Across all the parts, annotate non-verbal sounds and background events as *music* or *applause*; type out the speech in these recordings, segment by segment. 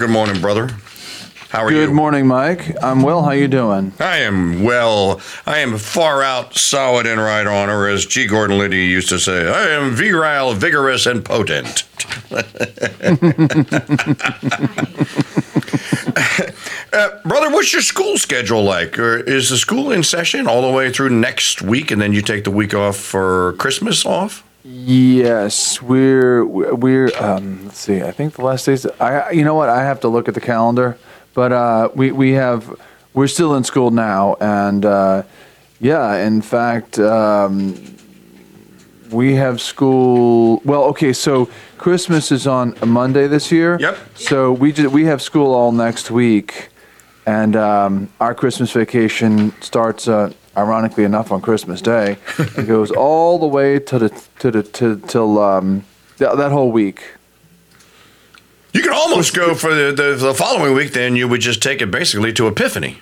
Good morning, brother. How are Good you? Good morning, Mike. I'm well. How you doing? I am well. I am far out, solid, and right on, or as G. Gordon Liddy used to say, I am virile, vigorous, and potent. *laughs* uh, brother, what's your school schedule like? Or is the school in session all the way through next week, and then you take the week off for Christmas off? Yes, we're we're. Um, let's see. I think the last days. I you know what? I have to look at the calendar, but uh, we we have we're still in school now, and uh, yeah, in fact, um, we have school. Well, okay, so Christmas is on a Monday this year. Yep. So we just, we have school all next week, and um, our Christmas vacation starts. Uh, ironically enough, on Christmas Day, it goes *laughs* all the way to the to the to till um, th- that whole week. You could almost go for the, the, the following week, then you would just take it basically to Epiphany.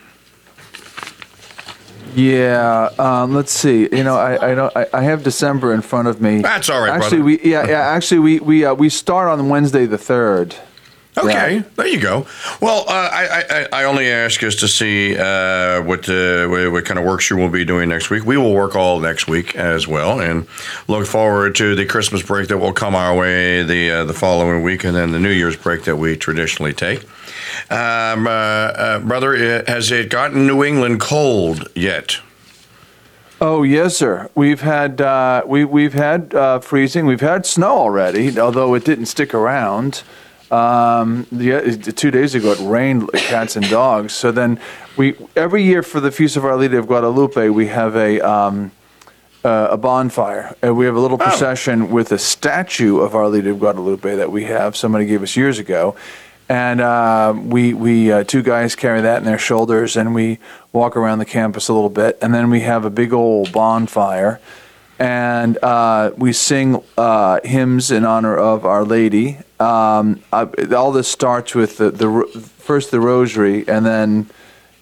Yeah, um, let's see. You know, I I, don't, I I have December in front of me. That's all right, Actually, brother. we yeah yeah. Actually, we we uh, we start on Wednesday the third. Okay, Yeah. there you go. Well, uh, I, I I only ask us to see uh, what uh, what kind of works you will be doing next week. We will work all next week as well, and look forward to the Christmas break that will come our way the uh, the following week, and then the New Year's break that we traditionally take. Um, uh, uh, brother, has it gotten New England cold yet? Oh yes, sir. We've had uh, we we've had uh, freezing. We've had snow already, although it didn't stick around. Um, the, two days ago, it rained cats and dogs. So then, we every year for the Feast of Our Lady of Guadalupe, we have a um, uh, a bonfire. And we have a little procession with a statue of Our Lady of Guadalupe that we have. Somebody gave us years ago, and uh, we we uh, two guys carry that in their shoulders, and we walk around the campus a little bit, and then we have a big old bonfire, and uh, we sing uh, hymns in honor of Our Lady. Um, uh, all this starts with the, the first the Rosary, and then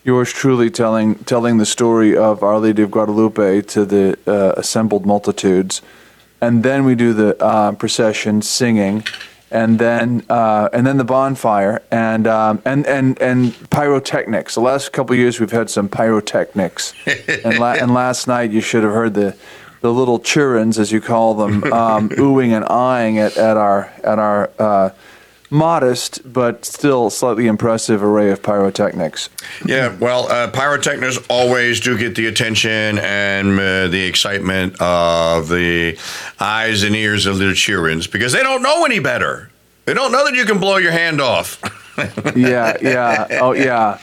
yours truly telling telling the story of Our Lady of Guadalupe to the uh, assembled multitudes, and then we do the uh, procession singing, and then uh, and then the bonfire, and um, and and and pyrotechnics. The last couple of years we've had some pyrotechnics, *laughs* and la- and last night you should have heard the. The little churins, as you call them, *laughs* um, oohing and eyeing at, at our at our uh, modest but still slightly impressive array of pyrotechnics. Yeah, well, uh, pyrotechnics always do get the attention and uh, the excitement of the eyes and ears of the cheerins because they don't know any better. They don't know that you can blow your hand off. yeah, yeah, oh yeah,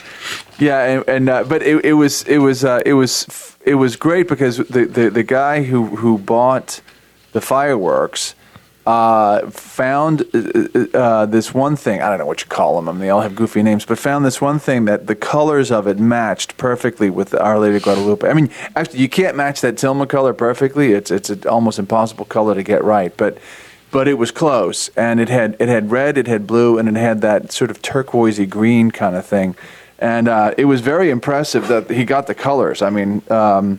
yeah, and, and uh, but it, it was it was uh, it was it was great because the, the, the guy who who bought the fireworks uh, found uh, uh, this one thing. I don't know what you call them. I mean, they all have goofy names, but found this one thing that the colors of it matched perfectly with Our Lady of Guadalupe. I mean, actually, you can't match that Tilma color perfectly. It's it's an almost impossible color to get right, but but it was close, and it had it had red, it had blue, and it had that sort of turquoisey green kind of thing, and uh, it was very impressive that he got the colors. I mean, um,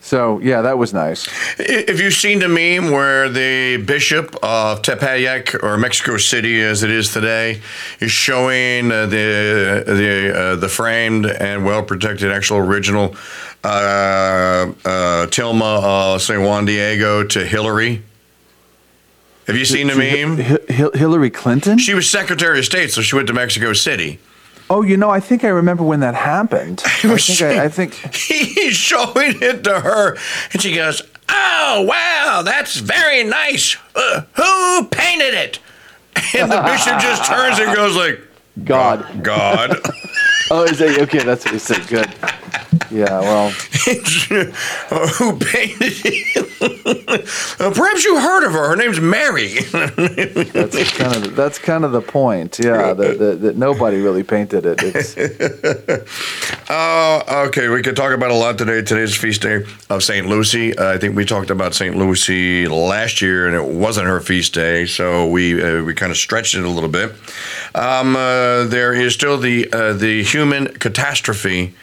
so yeah, that was nice. If you've seen the meme where the bishop of Tepeyac, or Mexico City as it is today, is showing uh, the the uh, the framed and well protected actual original uh, uh, Tilma of St. Juan Diego to Hillary. Have you seen the meme? Hi- Hi- Hillary Clinton? She was Secretary of State, so she went to Mexico City. Oh, you know, I think I remember when that happened. *laughs* I think I, I think *laughs* He's showing it to her, and she goes, "Oh wow, that's very nice. Uh, who painted it?" *laughs* And the bishop just turns and goes like, God. God." Oh, is that okay? That's what he said. Good. Yeah. Well. *laughs* Who painted it? *laughs* Uh, perhaps you heard of her. Her name's Mary. *laughs* That's kind of that's kind of the point. Yeah, that, nobody really painted it. It's, Oh, okay. We could talk about a lot today. Today's feast day of St. Lucy. Uh, I think we talked about St. Lucy last year, and it wasn't her feast day, so we uh, we kind of stretched it a little bit. Um, uh, there is still the uh, the human catastrophe.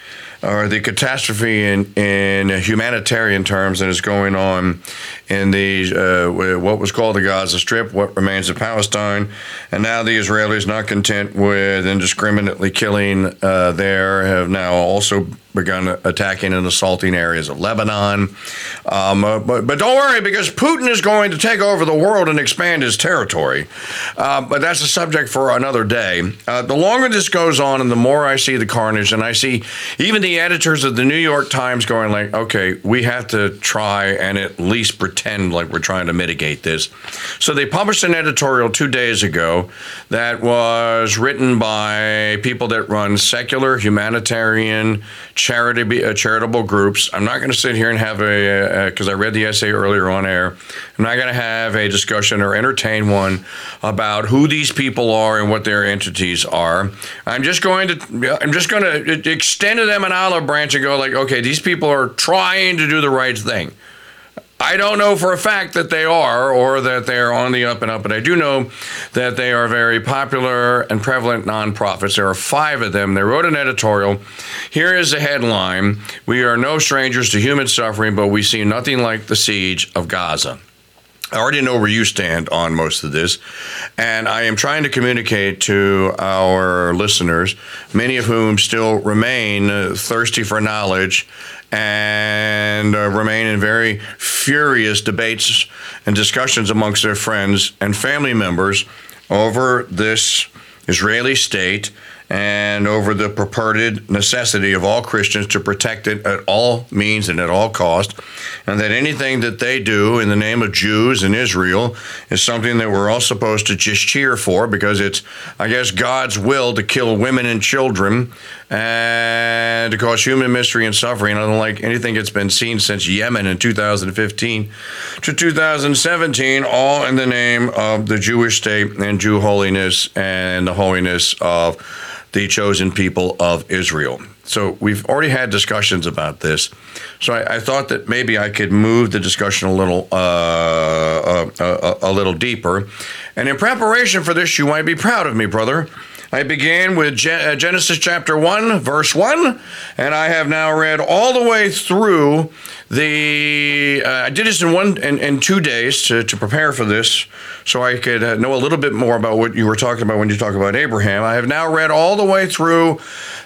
Or the catastrophe in, in humanitarian terms that is going on in the uh, what was called the Gaza Strip, what remains of Palestine, and now the Israelis, not content with indiscriminately killing uh, there, have now also begun attacking and assaulting areas of Lebanon. Um, uh, but, but don't worry, because Putin is going to take over the world and expand his territory. Uh, but that's a subject for another day. Uh, the longer this goes on, and the more I see the carnage, and I see even the editors of the New York Times going like, "Okay, we have to try and at least pretend like we're trying to mitigate this." So they published an editorial two days ago that was written by people that run secular, humanitarian charity uh, charitable groups. I'm not going to sit here and have a because uh, I read the essay earlier on air. I'm not going to have a discussion or entertain one about who these people are and what their entities are. I'm just going to I'm just going to extend to them an olive branch and go like, okay, these people are trying to do the right thing. I don't know for a fact that they are or that they are on the up and up, but I do know that they are very popular and prevalent nonprofits. There are five of them. They wrote an editorial. Here is the headline We are no strangers to human suffering, but we see nothing like the siege of Gaza. I already know where you stand on most of this, and I am trying to communicate to our listeners, many of whom still remain thirsty for knowledge and uh, remain in very furious debates and discussions amongst their friends and family members over this Israeli state and over the purported necessity of all Christians to protect it at all means and at all cost, and that anything that they do in the name of Jews and Israel is something that we're all supposed to just cheer for because it's, I guess, God's will to kill women and children and to cause human misery and suffering, unlike anything that's been seen since Yemen in 2015 to 2017, all in the name of the Jewish state and Jew holiness and the holiness of the chosen people of Israel. So we've already had discussions about this. So I, I thought that maybe I could move the discussion a little, uh, uh, uh, a little deeper. And in preparation for this, you might be proud of me, brother. I began with Genesis chapter 1, verse 1, and I have now read all the way through the. Uh, I did this in one in, in two days to, to prepare for this so I could uh, know a little bit more about what you were talking about when you talk about Abraham. I have now read all the way through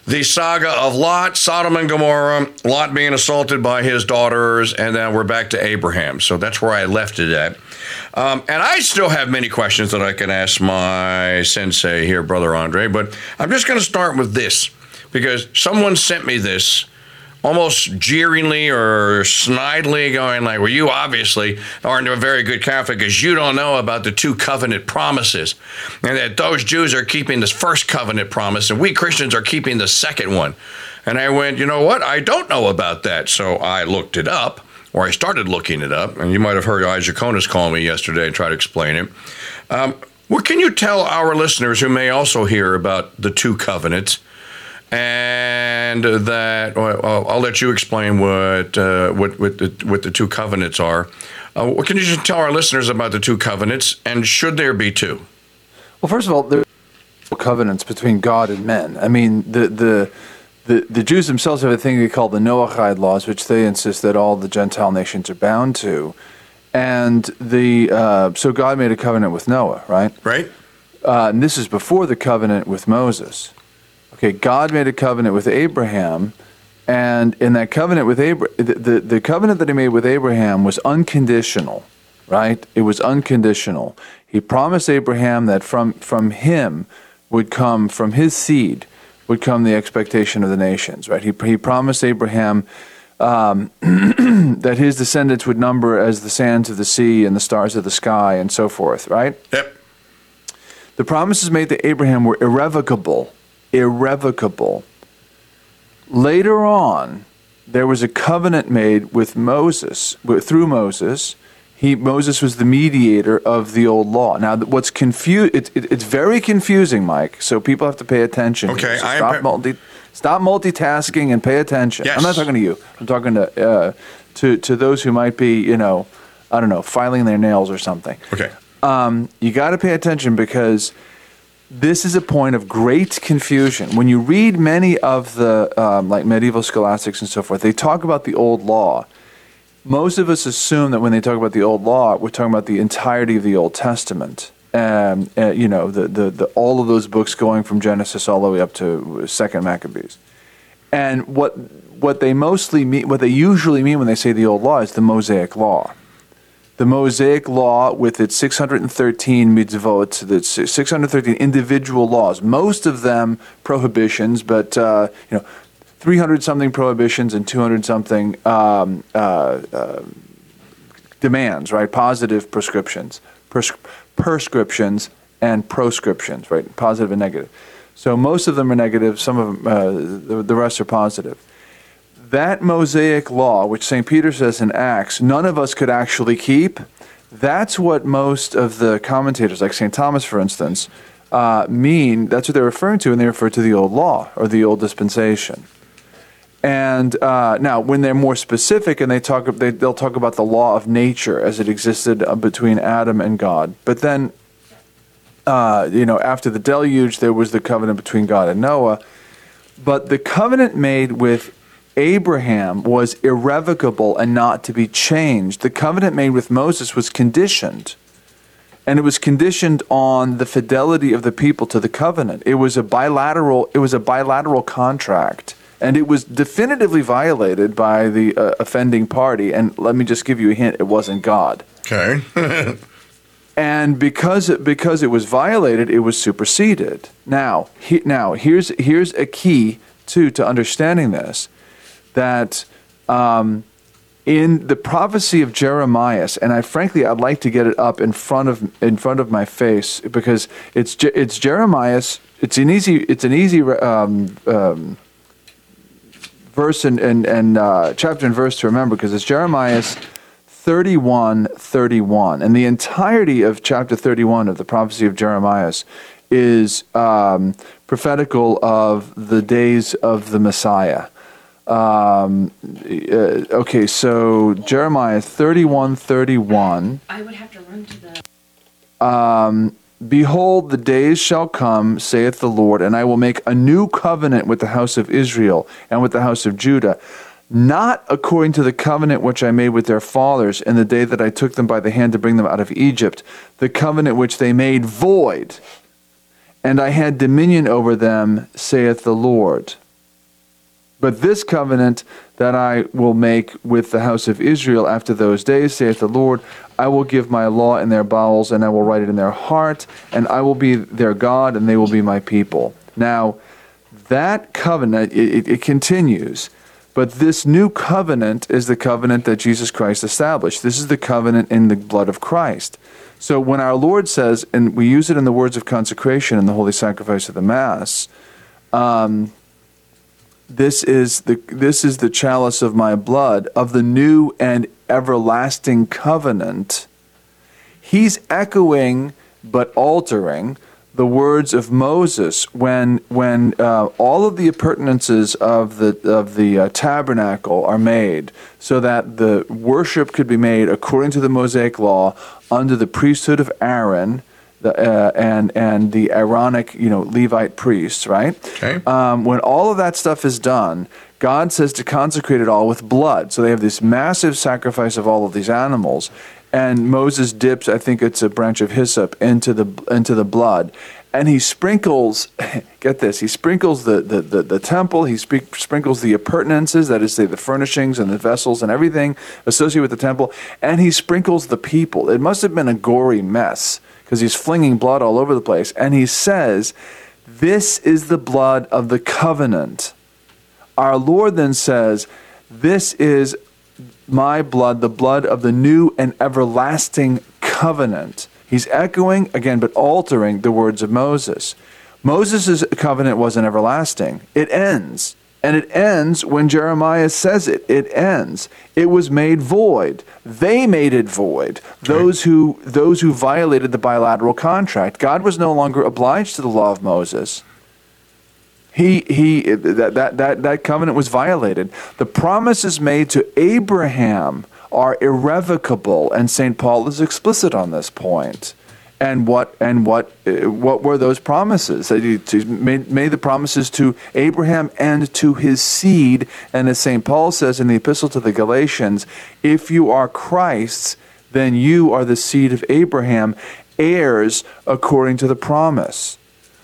the saga of Lot, Sodom and Gomorrah, Lot being assaulted by his daughters, and then we're back to Abraham. So that's where I left it at. Um, and I still have many questions that I can ask my sensei here, Brother Andre, but I'm just going to start with this because someone sent me this almost jeeringly or snidely going like, well, you obviously aren't a very good Catholic because you don't know about the two covenant promises and that those Jews are keeping this first covenant promise and we Christians are keeping the second one. And I went, you know what? I don't know about that. So I looked it up or I started looking it up, and you might have heard Isaac Jonas call me yesterday and try to explain it. Um, what can you tell our listeners who may also hear about the two covenants? And that well, I'll let you explain what uh, what what the, what the two covenants are. Uh, what can you just tell our listeners about the two covenants, and should there be two? Well, first of all, there are covenants between God and men. I mean, the the the, the Jews themselves have a thing they call the Noahide laws, which they insist that all the Gentile nations are bound to. And the uh, so God made a covenant with Noah, right? Right. Uh, and this is before the covenant with Moses. Okay, God made a covenant with Abraham, and in that covenant with Abraham, the, the, the covenant that he made with Abraham was unconditional, right? It was unconditional. He promised Abraham that from from him would come from his seed would come the expectation of the nations, right? He, he promised Abraham um, *clears throat* that his descendants would number as the sands of the sea and the stars of the sky and so forth, right? Yep. The promises made to Abraham were irrevocable. Irrevocable. Later on, there was a covenant made with Moses, through Moses, he Moses was the mediator of the old law. Now, what's confused? It, it, it's very confusing, Mike. So people have to pay attention. Okay, so I stop, multi, stop multitasking and pay attention. Yes. I'm not talking to you. I'm talking to uh, to to those who might be, you know, I don't know, filing their nails or something. Okay. Um, you got to pay attention because this is a point of great confusion. When you read many of the um, like medieval scholastics and so forth, they talk about the old law most of us assume that when they talk about the old law, we're talking about the entirety of the Old Testament. Um, uh, you know, the, the, the, all of those books going from Genesis all the way up to Second Maccabees. And what, what they mostly mean, what they usually mean when they say the old law is the Mosaic law. The Mosaic law with its 613 mitzvot, the 613 individual laws, most of them prohibitions, but, uh, you know, 300 something prohibitions and 200 something um, uh, uh, demands, right? Positive prescriptions, pres- prescriptions and proscriptions, right? Positive and negative. So most of them are negative, some of them, uh, the, the rest are positive. That Mosaic law, which St. Peter says in Acts, none of us could actually keep, that's what most of the commentators, like St. Thomas, for instance, uh, mean. That's what they're referring to, and they refer to the old law or the old dispensation. And uh, now, when they're more specific, and they talk, they, they'll talk about the law of nature as it existed uh, between Adam and God. But then, uh, you know, after the deluge, there was the covenant between God and Noah. But the covenant made with Abraham was irrevocable and not to be changed. The covenant made with Moses was conditioned. And it was conditioned on the fidelity of the people to the covenant. It was a bilateral it was a bilateral contract and it was definitively violated by the uh, offending party. And let me just give you a hint: it wasn't God. Okay. *laughs* and because it, because it was violated, it was superseded. Now, he, now here's here's a key too to understanding this, that. Um, in the prophecy of Jeremiah, and I frankly I'd like to get it up in front of in front of my face because it's it's Jeremiah. It's an easy it's an easy um, um, verse and, and, and uh, chapter and verse to remember because it's Jeremiah 31 31. And the entirety of chapter 31 of the prophecy of Jeremiah is um, prophetical of the days of the Messiah. Um, uh, okay, so Jeremiah 31 31. I would have to run to the. Um, Behold, the days shall come, saith the Lord, and I will make a new covenant with the house of Israel and with the house of Judah, not according to the covenant which I made with their fathers in the day that I took them by the hand to bring them out of Egypt, the covenant which they made void. And I had dominion over them, saith the Lord. But this covenant that I will make with the house of Israel after those days, saith the Lord, I will give my law in their bowels, and I will write it in their heart, and I will be their God, and they will be my people. Now, that covenant, it, it continues, but this new covenant is the covenant that Jesus Christ established. This is the covenant in the blood of Christ. So when our Lord says, and we use it in the words of consecration in the holy sacrifice of the Mass, um, this is the this is the chalice of my blood of the new and everlasting covenant. He's echoing but altering the words of Moses when when uh, all of the appurtenances of the of the uh, tabernacle are made so that the worship could be made according to the Mosaic law under the priesthood of Aaron the, uh, and and the Aaronic, you know, Levite priests, right? Okay. Um, when all of that stuff is done, God says to consecrate it all with blood. So they have this massive sacrifice of all of these animals, and Moses dips, I think it's a branch of hyssop, into the into the blood, and he sprinkles. *laughs* Get this, he sprinkles the the, the, the temple. He sp- sprinkles the appurtenances, that is, say, the furnishings and the vessels and everything associated with the temple, and he sprinkles the people. It must have been a gory mess because he's flinging blood all over the place. And he says, This is the blood of the covenant. Our Lord then says, This is my blood, the blood of the new and everlasting covenant. He's echoing, again, but altering the words of Moses. Moses' covenant wasn't everlasting, it ends. And it ends when Jeremiah says it. It ends. It was made void. They made it void. Those who those who violated the bilateral contract. God was no longer obliged to the law of Moses. He he that that that, that covenant was violated. The promises made to Abraham are irrevocable, and St. Paul is explicit on this point. And what and what uh, what were those promises? That he made, made the promises to Abraham and to his seed. And as St. Paul says in the Epistle to the Galatians, if you are Christ's, then you are the seed of Abraham, heirs according to the promise.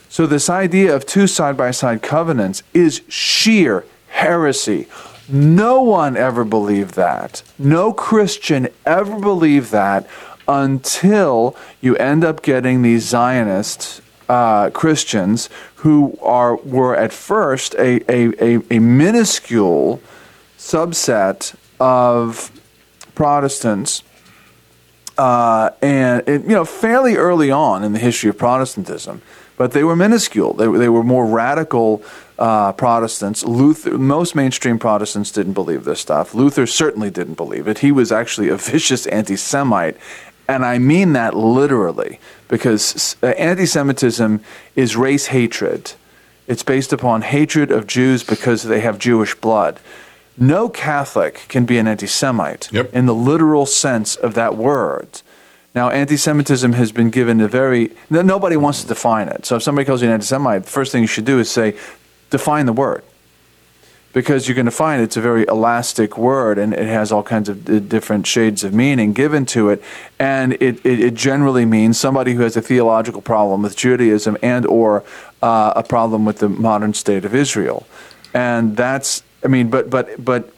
So, this idea of two side by side covenants is sheer heresy. No one ever believed that. No Christian ever believed that until you end up getting these Zionist uh, Christians who are were at first a, a, a, a minuscule subset of Protestants uh, and it, you know, fairly early on in the history of Protestantism, but they were minuscule. They, they were more radical uh, Protestants. Luther, most mainstream Protestants didn't believe this stuff. Luther certainly didn't believe it. He was actually a vicious anti-Semite, and I mean that literally because uh, anti-Semitism is race hatred. It's based upon hatred of Jews because they have Jewish blood. No Catholic can be an anti Semite Yep. in the literal sense of that word. Now, anti Semitism has been given a very, nobody wants to define it. So if somebody calls you an anti Semite, the first thing you should do is say, define the word. Because you're going to find it's a very elastic word and it has all kinds of different shades of meaning given to it. And it, it, it generally means somebody who has a theological problem with Judaism and or uh, a problem with the modern state of Israel. And that's, I mean, but, but, but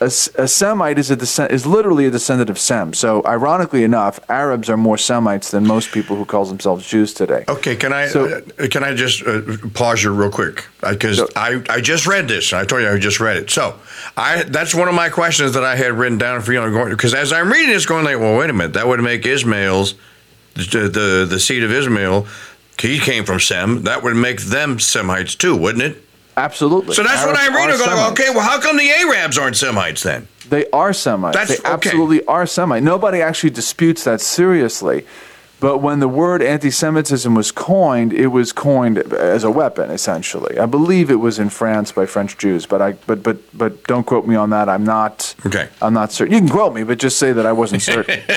a, a Semite is a descend, is literally a descendant of Sem. So, ironically enough, Arabs are more Semites than most people who call themselves Jews today. Okay, can I So- uh, can I just uh, pause you real quick because Sure. I, I just read this and I told you I just read it. So I that's one of my questions that I had written down for you because as I'm reading this going like well wait a minute that would make Ismail's the the, the seed of Ismail he came from Sem that would make them Semites too wouldn't it? Absolutely. So that's what Arabs I'm Going okay, well how come the Arabs aren't Semites then? They are Semites. That's- they okay. absolutely are Semite. Nobody actually disputes that seriously. But when the word anti Semitism was coined, it was coined as a weapon, essentially. I believe it was in France by French Jews, but I but but but don't quote me on that. I'm not Okay. I'm not certain. You can quote me, but just say that I wasn't certain. *laughs*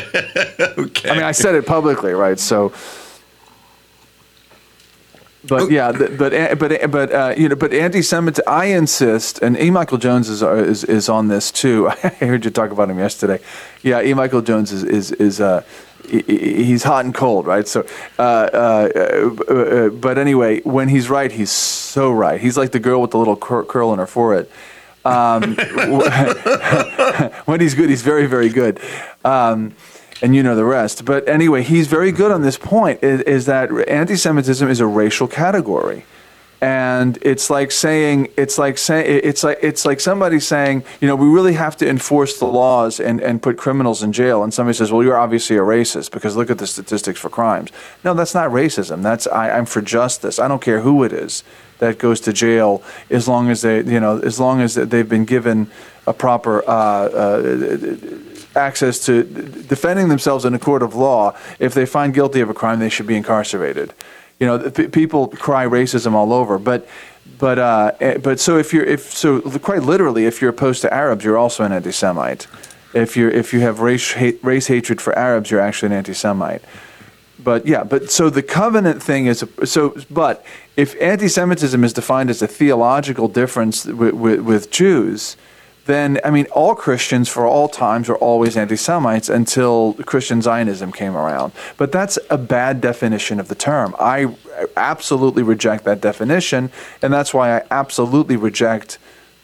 Okay. I mean, I said it publicly, right? So, but yeah, but but but uh, you know, but anti-Semitism. I insist, and E. Michael Jones is is, is on this too. *laughs* I heard you talk about him yesterday. Yeah, E. Michael Jones is is is. Uh, he- he- He's hot and cold, right? So, uh, uh, uh, uh, but anyway, when he's right, he's so right. He's like the girl with the little cur- curl in her forehead. Um, *laughs* when he's good, he's very, very good. Um, and you know the rest. But anyway, he's very good on this point is, is that anti Semitism is a racial category. And it's like saying it's like saying it's like it's like somebody saying, you know, we really have to enforce the laws and, and put criminals in jail. And somebody says, well, you're obviously a racist because look at the statistics for crimes. No, that's not racism. That's I, I'm for justice. I don't care who it is that goes to jail as long as they, you know, as long as they've been given a proper uh, uh, access to defending themselves in a court of law. If they find guilty of a crime, they should be incarcerated. You know, p- people cry racism all over, but but uh, eh, but so if you're if so quite literally, if you're opposed to Arabs, you're also an anti-Semite. If you if you have race hate, race hatred for Arabs, you're actually an anti-Semite. But yeah, but so the covenant thing is so. But if anti-Semitism is defined as a theological difference with, with, with Jews, then I mean, all Christians for all times were always anti-Semites until Christian Zionism came around. But that's a bad definition of the term. I absolutely reject that definition, and that's why I absolutely reject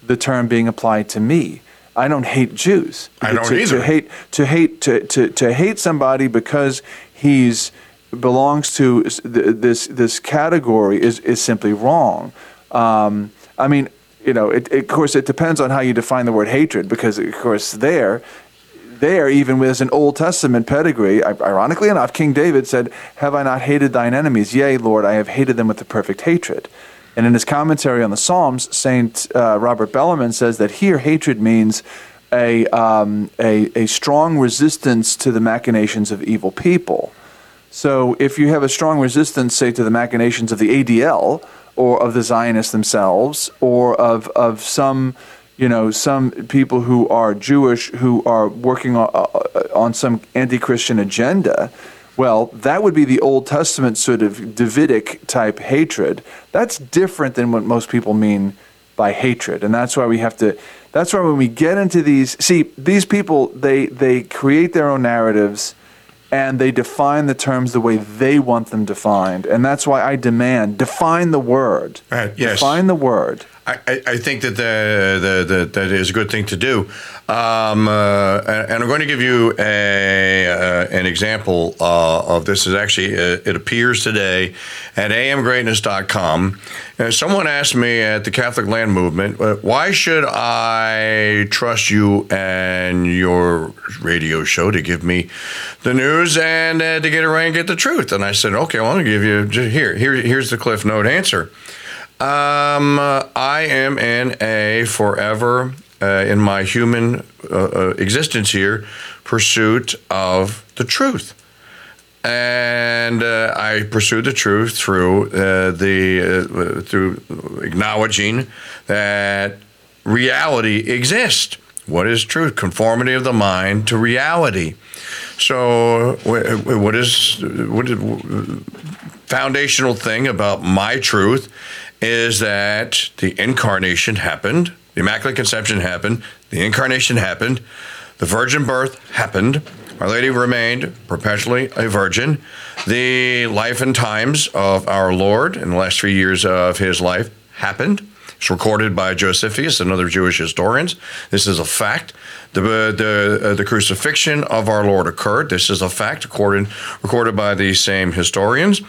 the term being applied to me. I don't hate Jews. I don't to, either. To hate to hate to, to, to hate somebody because he's belongs to this this category is is simply wrong. Um, I mean, you know, it, it- of course, it depends on how you define the word hatred, because of course there. There, even with an Old Testament pedigree, ironically enough, King David said, Have I not hated thine enemies? Yea, Lord, I have hated them with the perfect hatred. And in his commentary on the Psalms, Saint uh, Robert Bellarmine says that here hatred means a, um, a, a strong resistance to the machinations of evil people. So if you have a strong resistance, say, to the machinations of the ADL or of the Zionists themselves or of, of some, you know, some people who are Jewish who are working on, uh, on some anti-Christian agenda, Well, that would be the Old Testament sort of Davidic type hatred. That's different than what most people mean by hatred. And that's why we have to that's why when we get into these see these people they they create their own narratives and they define the terms the way they want them defined. And that's why I demand define the word. Right, yes. Define the word. I, I think that the, the, the, that is a good thing to do. Um, uh, and I'm going to give you a, uh, an example uh, of this. Is actually uh, it appears today at amgreatness.com. Uh, someone asked me at the Catholic Land Movement, uh, why should I trust you and your radio show to give me the news and to get it and get the truth? And I said, okay, well, I'm going to give you here, here. Here's the Cliff Note answer. Um, I am in a forever uh, in my human uh, uh, existence here pursuit of the truth. And uh, I pursue the truth through uh, the through acknowledging that reality exists. What is truth? Conformity of the mind to reality. So, what is what is foundational thing about my truth is that the incarnation happened, the Immaculate Conception happened, the incarnation happened, the virgin birth happened. Our Lady remained perpetually a virgin. The life and times of our Lord in the last three years of his life happened. It's recorded by Josephus and other Jewish historians. This is a fact. The, the, uh, the crucifixion of our Lord occurred. This is a fact according, recorded by these same historians.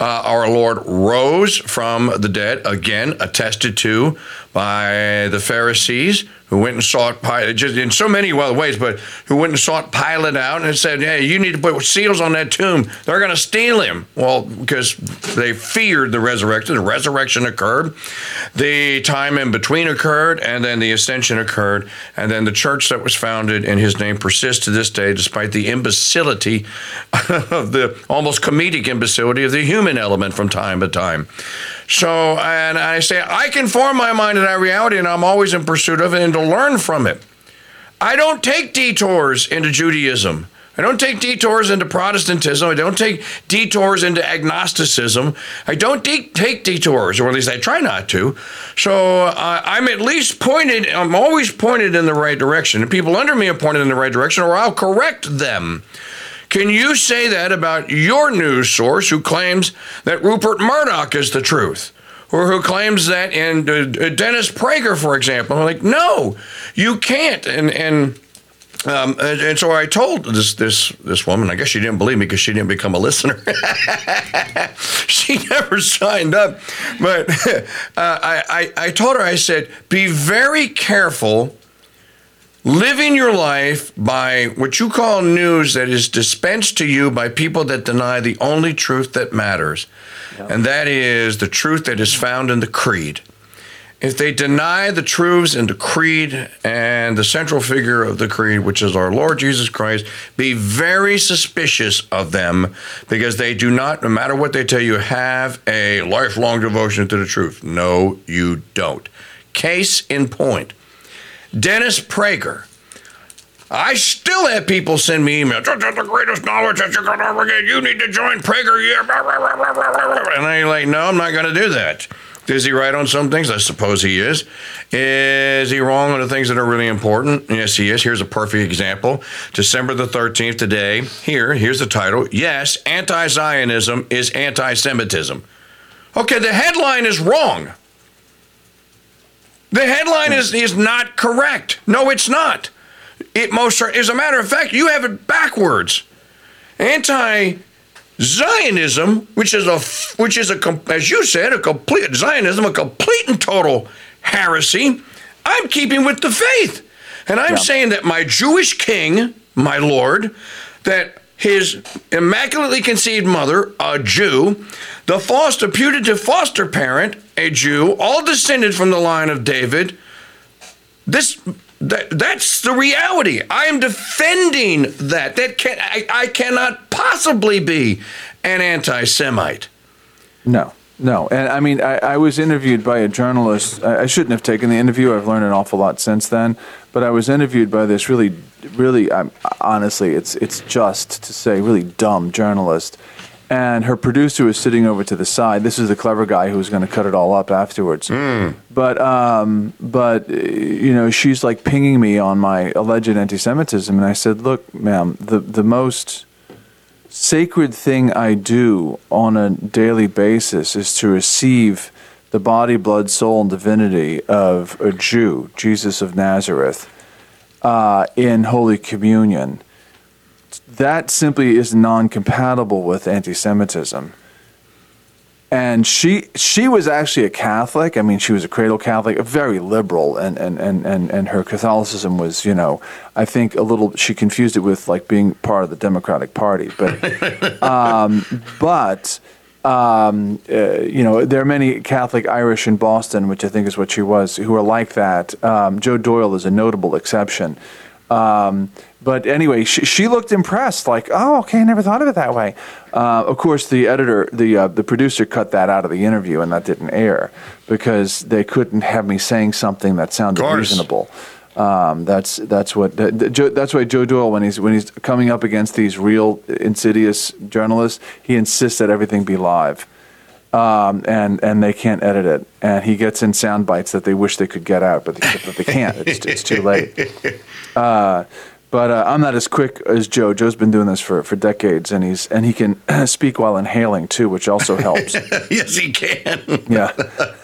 Uh, our Lord rose from the dead, again attested to by the Pharisees who went and sought Pilate, just in so many other ways, but who went and sought Pilate out and said, Hey, you need to put seals on that tomb. They're going to steal him. Well, because they feared the resurrection. The resurrection occurred, the time in between occurred, and then the ascension occurred. And then the church that was founded in his name persists to this day, despite the imbecility *laughs* of the almost comedic imbecility of the human element from time to time. So, and I say, I can form my mind to that reality, and I'm always in pursuit of it and to learn from it. I don't take detours into Judaism. I don't take detours into Protestantism. I don't take detours into agnosticism. I don't de- take detours, or at least I try not to. So uh, I'm at least pointed, I'm always pointed in the right direction. And people under me are pointed in the right direction, or I'll correct them. Can you say that about your news source who claims that Rupert Murdoch is the truth? Or who claims that in uh, Dennis Prager, for example? I'm like, no, you can't. And, and um, and, and, so I told this this this woman. I guess she didn't believe me because she didn't become a listener. *laughs* she never signed up. But *laughs* uh, I, I I told her I said, be very careful living your life by what you call news that is dispensed to you by people that deny the only truth that matters, yep. and that is the truth that is found in the creed. If they deny the truths in the creed and the central figure of the creed, which is our Lord Jesus Christ, be very suspicious of them because they do not, no matter what they tell you, have a lifelong devotion to the truth. No, you don't. Case in point Dennis Prager. I still have people send me emails. That's the greatest knowledge that you're going to ever get. You need to join Prager. And I'm like, no, I'm not going to do that. Is he right on some things? I suppose he is. Is he wrong on the things that are really important? Yes, he is. Here's a perfect example. December the 13th today. Here, here's the title. Yes, anti Zionism is anti Semitism. Okay, the headline is wrong. The headline is, is not correct. No, it's not. It most as a matter of fact, you have it backwards. Anti Zionism, which is a which is a as you said, a complete Zionism, a complete and total heresy. I'm keeping with the faith, and I'm yeah. saying that my Jewish king, my Lord, that his immaculately conceived mother, a Jew, the foster putative foster parent, a Jew, all descended from the line of David. This that, that's the reality. I am defending that. That can I, I cannot possibly be an anti-Semite. No. No, and I mean, I, I was interviewed by a journalist. I, I shouldn't have taken the interview. I've learned an awful lot since then. But I was interviewed by this really, really, um, honestly, it's it's just to say, really dumb journalist. And her producer was sitting over to the side. This is the clever guy who was going to cut it all up afterwards. But um, but you know, she's like pinging me on my alleged anti-Semitism, and I said, "Look, ma'am, the the most." sacred thing I do on a daily basis is to receive the body, blood, soul, and divinity of a Jew, Jesus of Nazareth, uh, in Holy Communion. That simply is non compatible with anti Semitism. And she she was actually a Catholic. I mean, she was a cradle Catholic, a very liberal, and, and, and, and, and her Catholicism was, you know, I think a little. She confused it with like being part of the Democratic Party, but *laughs* um, but um, uh, you know, there are many Catholic Irish in Boston, which I think is what she was, who are like that. Um, Joe Doyle is a notable exception. Um, but anyway, she, she looked impressed, like, oh, okay, I never thought of it that way. Uh, of course, the editor, the uh, the producer, cut that out of the interview, and that didn't air because they couldn't have me saying something that sounded reasonable. Um, that's that's what that- that that's why Joe Doyle, when he's when he's coming up against these real insidious journalists, he insists that everything be live um, and and they can't edit it. And he gets in sound bites that they wish they could get out, but they, but they can't. It's, it's too late. *laughs* Uh, but uh, I'm not as quick as Joe. Joe's been doing this for, for decades, and he's and he can *clears throat* speak while inhaling too, which also helps. *laughs* yes, he can. Yeah. *laughs*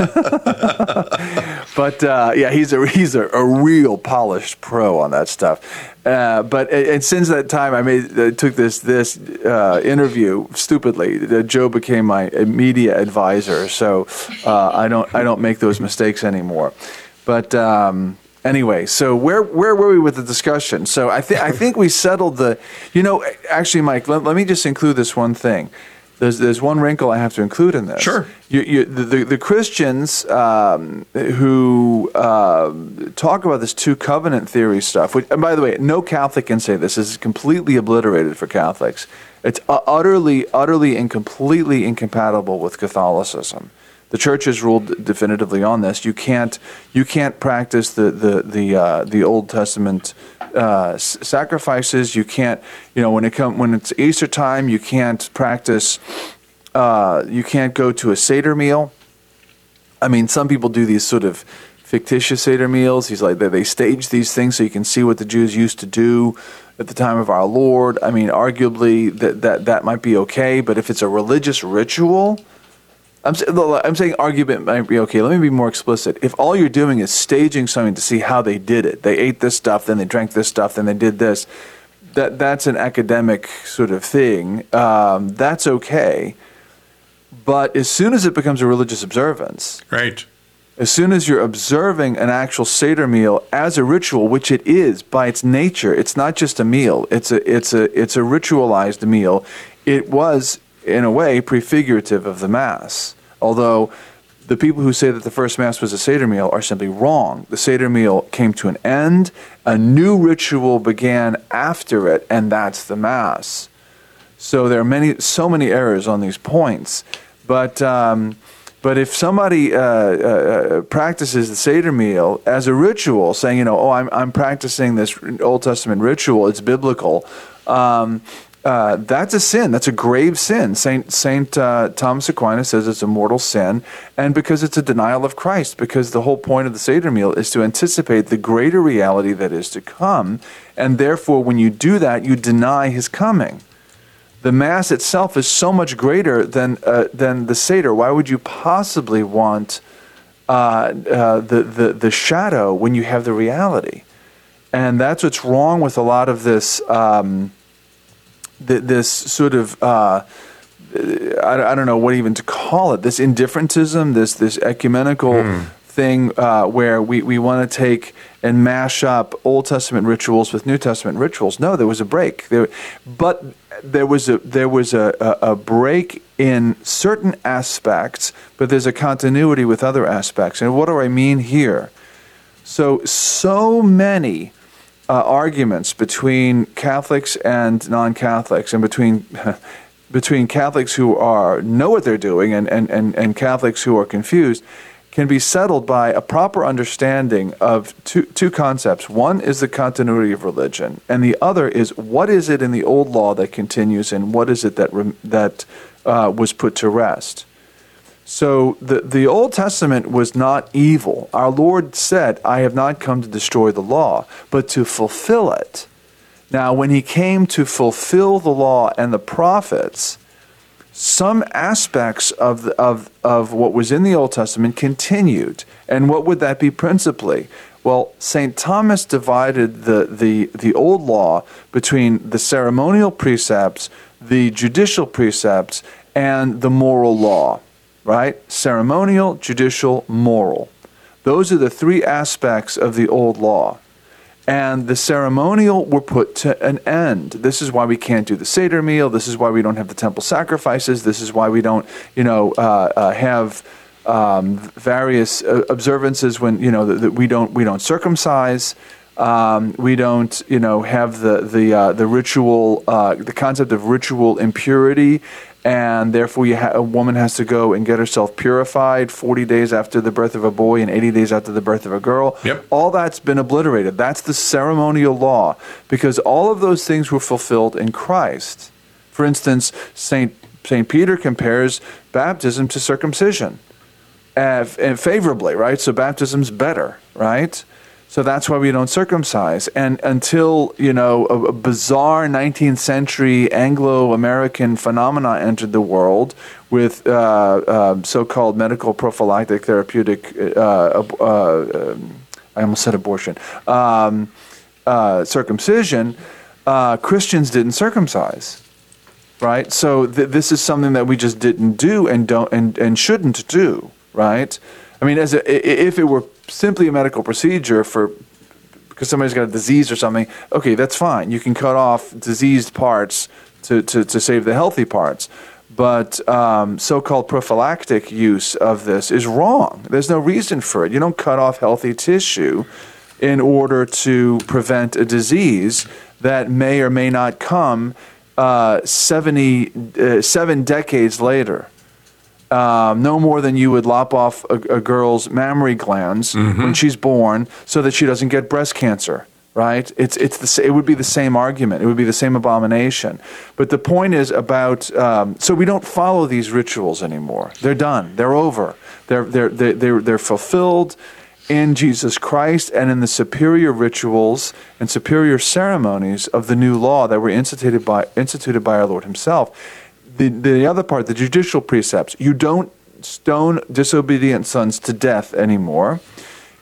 but uh, yeah, he's a he's a, a real polished pro on that stuff. Uh, but and and since that time, I made uh, took this this uh, interview stupidly. Uh, Joe became my media advisor, so uh, I don't I don't make those mistakes anymore. But um, anyway, so where where were we with the discussion? So I think I think we *laughs* settled the. You know, actually, Mike, let, let me just include this one thing. There's there's one wrinkle I have to include in this. Sure. You, you, the, the, the Christians um, who um talk about this two covenant theory stuff, which, and by the way, no Catholic can say this. This is completely obliterated for Catholics. It's utterly, utterly, and completely incompatible with Catholicism. The Church has ruled definitively on this. You can't, you can't practice the the the uh, the Old Testament uh, s- sacrifices. You can't, you know, when it come when it's Easter time, you can't practice uh, you can't go to a Seder meal. I mean, some people do these sort of fictitious Seder meals. He's like, they, they stage these things so you can see what the Jews used to do at the time of our Lord. I mean, arguably that, that, that might be okay, but if it's a religious ritual, I'm, I'm saying argument might be okay. Let me be more explicit. If all you're doing is staging something to see how they did it, they ate this stuff, then they drank this stuff, then they did this, that, that's an academic sort of thing. Um, that's okay. But as soon as it becomes a religious observance, Right. as soon as you're observing an actual Seder meal as a ritual, which it is by its nature, it's not just a meal. It's a it's a it's a ritualized meal. It was in a way prefigurative of the Mass. Although the people who say that the first Mass was a Seder meal are simply wrong. The Seder meal came to an end, a new ritual began after it, and that's the Mass. So there are many, so many errors on these points. But um, but if somebody uh, uh, practices the Seder meal as a ritual, saying, you know, oh, I'm I'm practicing this Old Testament ritual, it's biblical. Um, uh, that's a sin. That's a grave sin. Saint Saint uh, Thomas Aquinas says it's a mortal sin, and because it's a denial of Christ. Because the whole point of the Seder meal is to anticipate the greater reality that is to come, and therefore, when you do that, you deny His coming the mass itself is so much greater than uh, than the seder. Why would you possibly want uh, uh, the, the the shadow when you have the reality? And that's what's wrong with a lot of this um, th- this sort of. Uh, I, I don't know what even to call it. This indifferentism, this this ecumenical thing, uh, where we, we want to take and mash up Old Testament rituals with New Testament rituals. No, there was a break. There, but there was a there was a, a, a break in certain aspects, but there's a continuity with other aspects. And what do I mean here? So so many uh, arguments between Catholics and non-Catholics, and between *laughs* between Catholics who are know what they're doing and, and, and, and Catholics who are confused can be settled by a proper understanding of two, two concepts. One is the continuity of religion, and the other is what is it in the old law that continues, and what is it that that uh, was put to rest. So the the Old Testament was not evil. Our Lord said, "I have not come to destroy the law, but to fulfill it." Now, when he came to fulfill the law and the prophets, some aspects of, the, of, of what was in the Old Testament continued. And what would that be principally? Well, St. Thomas divided the, the, the old law between the ceremonial precepts, the judicial precepts, and the moral law, right? Ceremonial, judicial, moral. Those are the three aspects of the old law and the ceremonial were put to an end. This is why we can't do the Seder meal. This is why we don't have the temple sacrifices. This is why we don't, you know, uh, uh, have um, various uh, observances when you know that we don't we don't circumcise. Um, we don't, you know, have the the uh, the ritual, uh, the concept of ritual impurity and therefore ha- a woman has to go and get herself purified 40 days after the birth of a boy and 80 days after the birth of a girl. Yep. All that's been obliterated. That's the ceremonial law because all of those things were fulfilled in Christ. For instance, Saint Saint Peter compares baptism to circumcision, uh, and favorably, right? So baptism's better, right? So that's why we don't circumcise. And until, you know, a, a bizarre 19th century Anglo American phenomena entered the world with uh, uh, so called medical prophylactic therapeutic, uh, uh um, I almost said abortion, um, uh, circumcision, uh, Christians didn't circumcise. Right? So th- this is something that we just didn't do and, don't, and, and shouldn't do. Right? I mean, as a, if it were simply a medical procedure for because somebody's got a disease or something, okay, that's fine. You can cut off diseased parts to, to, to save the healthy parts. But um, so called prophylactic use of this is wrong. There's no reason for it. You don't cut off healthy tissue in order to prevent a disease that may or may not come uh, 70, uh, seven decades later um, no more than you would lop off a, a girl's mammary glands mm-hmm. when she's born so that she doesn't get breast cancer right? It's it's the it would be the same argument. It would be the same abomination. But the point is about um, so we don't follow these rituals anymore. They're done. They're over. They're they're they're they're, they're fulfilled in Jesus Christ and in the superior rituals and superior ceremonies of the new law that were instituted by instituted by our Lord Himself the, the other part, the judicial precepts, you don't stone disobedient sons to death anymore.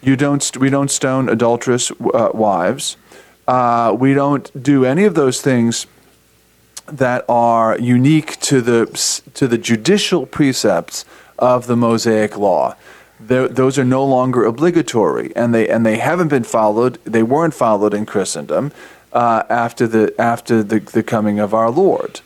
You don't, we don't stone adulterous uh, wives. Uh, we don't do any of those things that are unique to the, to the judicial precepts of the Mosaic Law. They're, those are no longer obligatory, and they and they haven't been followed. They weren't followed in Christendom uh, after the after the, the coming of our Lord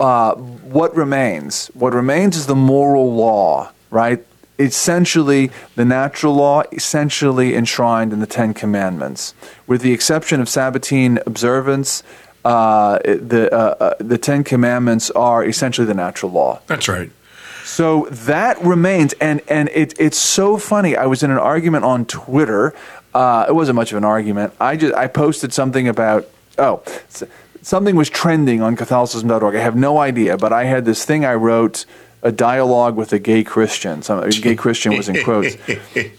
uh, what remains? What remains is the moral law, right? Essentially, the natural law, essentially enshrined in the Ten Commandments, with the exception of Sabbatine observance. Uh, the uh, uh, the Ten Commandments are essentially the natural law. That's right. So that remains, and and it, it's so funny. I was in an argument on Twitter. Uh, it wasn't much of an argument. I just I posted something about oh something was trending on Catholicism.org. I have no idea, but I had this thing I wrote a dialogue with a gay Christian. Some a gay Christian was in quotes. *laughs*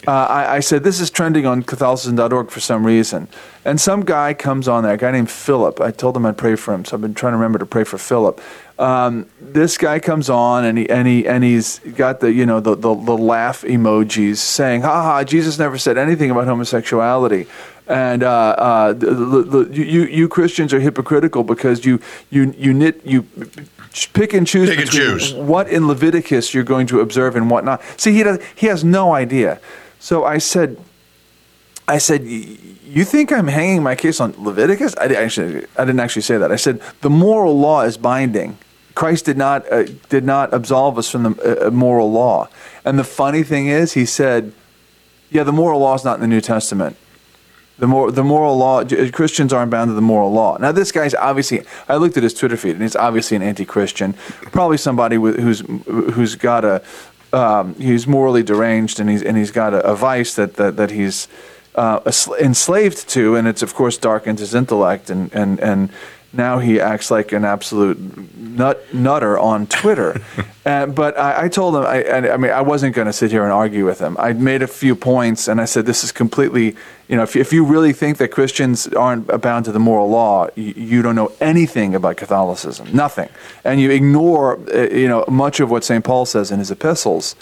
Uh, I, I, said this is trending on Catholicism.org for some reason, and some guy comes on there, a guy named Philip. I told him I'd pray for him, so I've been trying to remember to pray for Philip. Um, this guy comes on and he and he and he's got the you know the, the, the laugh emojis saying, "Ha ha! Jesus never said anything about homosexuality." And uh, uh, the, the, the, you you Christians are hypocritical because you you you knit you pick and choose pick and choose. what in Leviticus you're going to observe and what not. See, he does, he has no idea. So I said, I said, you think I'm hanging my case on Leviticus? I actually I didn't actually say that. I said the moral law is binding. Christ did not uh, did not absolve us from the uh, moral law. And the funny thing is, he said, "Yeah, the moral law is not in the New Testament." The more the moral law Christians aren't bound to the moral law. Now this guy's obviously I looked at his Twitter feed and he's obviously an anti-Christian, probably somebody with, who's who's got a um, he's morally deranged and he's and he's got a, a vice that that, that he's uh, enslaved to, and it's of course darkened his intellect and and and now he acts like an absolute nut nutter on Twitter. *laughs* uh, but I, I, told him, I, I mean, I wasn't going to sit here and argue with him. I made a few points, and I said, this is completely, you know, if, if you really think that Christians aren't bound to the moral law, you, you don't know anything about Catholicism, nothing, and you ignore, uh, you know, much of what St. Paul says in his epistles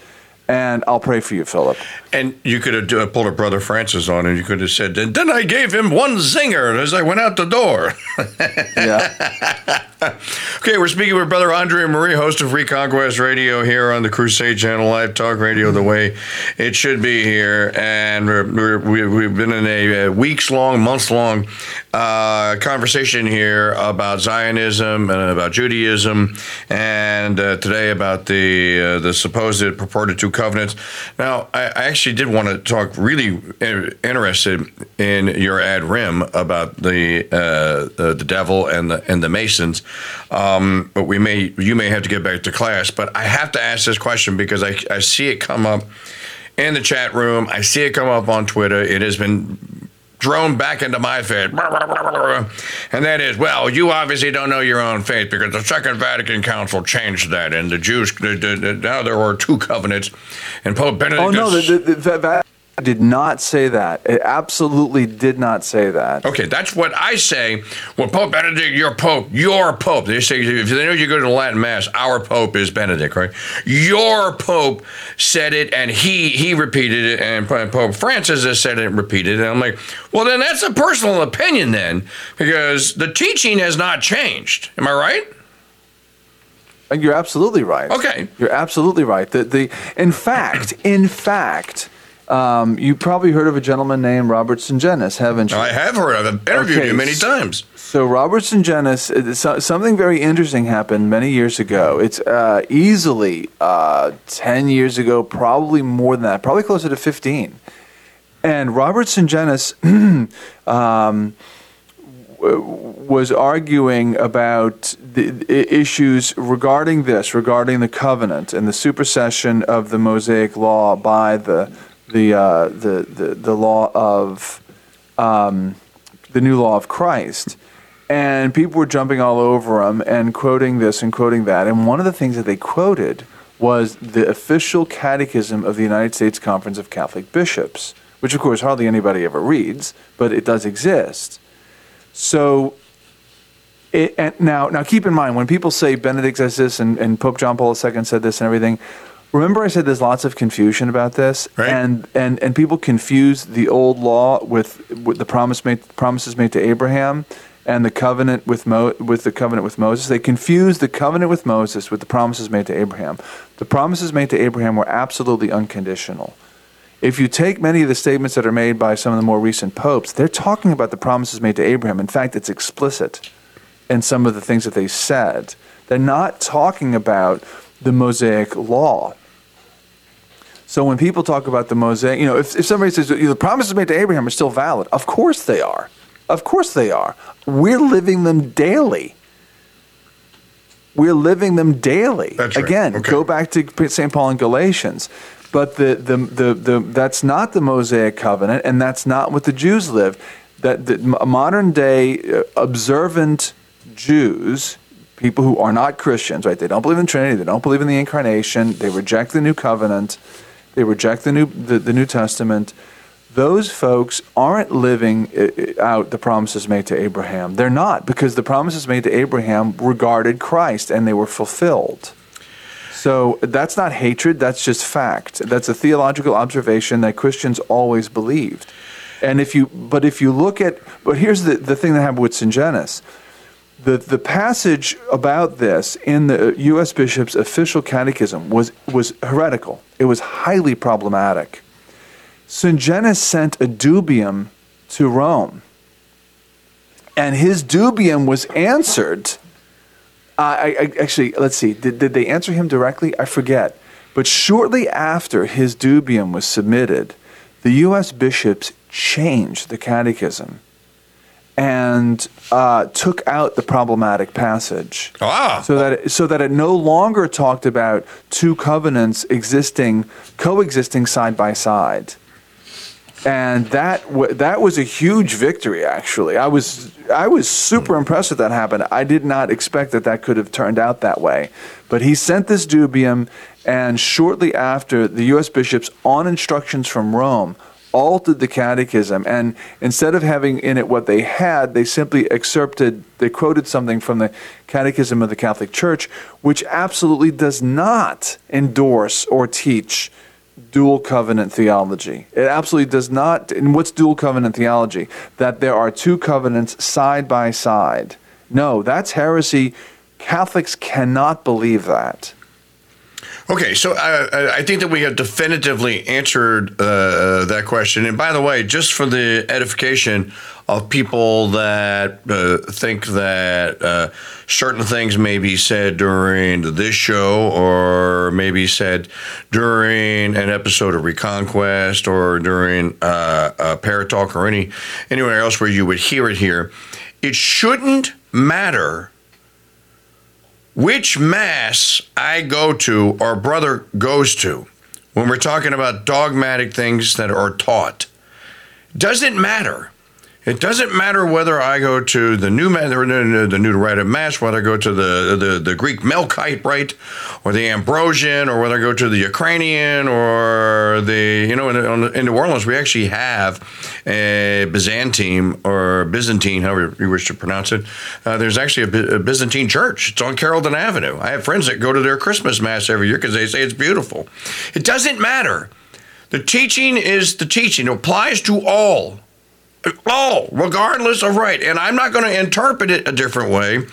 and I'll pray for you, Philip. And you could have uh, pulled a brother Francis on, and you could have said, "And then I gave him one zinger as I went out the door." *laughs* yeah. *laughs* okay, we're speaking with Brother Andre Marie, host of Reconquest Radio here on the Crusade Channel, live talk radio, the way it should be here. And we're, we're, we've been in a, weeks long, months long uh, conversation here about Zionism and about Judaism, and uh, today about the uh, the supposed purported two covenants. Now, I, I actually did want to talk really interested in your ad rem about the uh, the, the devil and the and the Masons. Um, but we may, you may have to get back to class. But I have to ask this question because I, I see it come up in the chat room. I see it come up on Twitter. It has been thrown back into my faith. And that is, well, you obviously don't know your own faith because the Second Vatican Council changed that, and the Jews now there were two covenants, and Pope Benedict. Oh no, the, the, the, did not say that. It absolutely did not say that. Okay, that's what I say. Well, Pope Benedict, your Pope, your Pope. They say if they know you go to the Latin Mass, our Pope is Benedict, right? Your Pope said it, and he he repeated it, and Pope Francis has said it and repeated it. And I'm like, well, then that's a personal opinion, then, because the teaching has not changed. Am I right? You're absolutely right. Okay, you're absolutely right. The the in fact, in fact um, you probably heard of a gentleman named Robert Sungenis, haven't you? I have heard of him. Interviewed okay. him many times. So Robert Sungenis, uh, something very interesting happened many years ago. It's uh, easily uh, ten years ago, probably more than that, probably closer to fifteen. And Robert Sungenis *clears throat* um, was arguing about the issues regarding this, regarding the covenant and the supersession of the Mosaic law by the the uh, the, the the law of um, the new law of Christ, and people were jumping all over him and quoting this and quoting that. And one of the things that they quoted was the official catechism of the United States Conference of Catholic Bishops, which of course hardly anybody ever reads, but it does exist. So. It, now, now keep in mind when people say Benedict says this and, and Pope John Paul II said this and everything, Remember, I said there's lots of confusion about this, right. and and and people confuse the old law with, with the promise made, promises made to Abraham and the covenant with Mo, with the covenant with Moses. They confuse the covenant with Moses with the promises made to Abraham. The promises made to Abraham were absolutely unconditional. If you take many of the statements that are made by some of the more recent popes, they're talking about the promises made to Abraham. In fact, it's explicit in some of the things that they said. They're not talking about the Mosaic law. So when people talk about the Mosaic, you know, if, if somebody says the promises made to Abraham are still valid, of course they are. Of course they are. We're living them daily. We're living them daily. Right. Again, okay. go back to St. Paul in Galatians. But the, the, the, the, that's not the Mosaic covenant, and that's not what the Jews live. That the modern day uh, observant Jews, people who are not Christians, right? They don't believe in Trinity, they don't believe in the incarnation, they reject the new covenant they reject the New, the, the New Testament. Those folks aren't living out the promises made to Abraham. They're not, because the promises made to Abraham regarded Christ and they were fulfilled. So that's not hatred, that's just fact. That's a theological observation that Christians always believed. And if you, but if you look at, but here's the, the thing that happened with Sungenis the, the passage about this in the U.S. Bishop's official catechism was, was heretical. It was highly problematic. Sungenis sent a dubium to Rome, and his dubium was answered. Uh, I, I, actually, let's see, did, did they answer him directly? I forget. But shortly after his dubium was submitted, the U.S. bishops changed the catechism and uh, took out the problematic passage. Ah, so that it, so that it no longer talked about two covenants existing coexisting side by side. And that w- that was a huge victory actually. I was i was super impressed that that happened. I did not expect that that could have turned out that way. But he sent this dubium and shortly after the us bishops on instructions from rome altered the catechism and instead of having in it what they had they simply excerpted they quoted something from the catechism of the catholic church which absolutely does not endorse or teach dual covenant theology. It absolutely does not. And what's dual covenant theology? That there are two covenants side by side. No, that's heresy. Catholics cannot believe that. Okay, so uh, I I think that we have definitively answered uh, that question. And by the way, just for the edification of people that uh, think that uh, certain things may be said during this show or maybe said during an episode of Reconquest or during uh, uh, Paratalk or any anywhere else where you would hear it here, it shouldn't matter which mass I go to or brother goes to when we're talking about dogmatic things that are taught. Doesn't matter. It doesn't matter whether I go to the new the, new rite of mass, whether I go to the, the, the Greek Melkite rite, or the Ambrosian, or whether I go to the Ukrainian, or the you know in, in New Orleans we actually have a Byzantine or Byzantine, however you wish to pronounce it. Uh, there's actually a, a Byzantine church. It's on Carrollton Avenue. I have friends that go to their Christmas mass every year because they say it's beautiful. It doesn't matter. The teaching is the teaching. It applies to all all, regardless of right. And I'm not going to interpret it a different way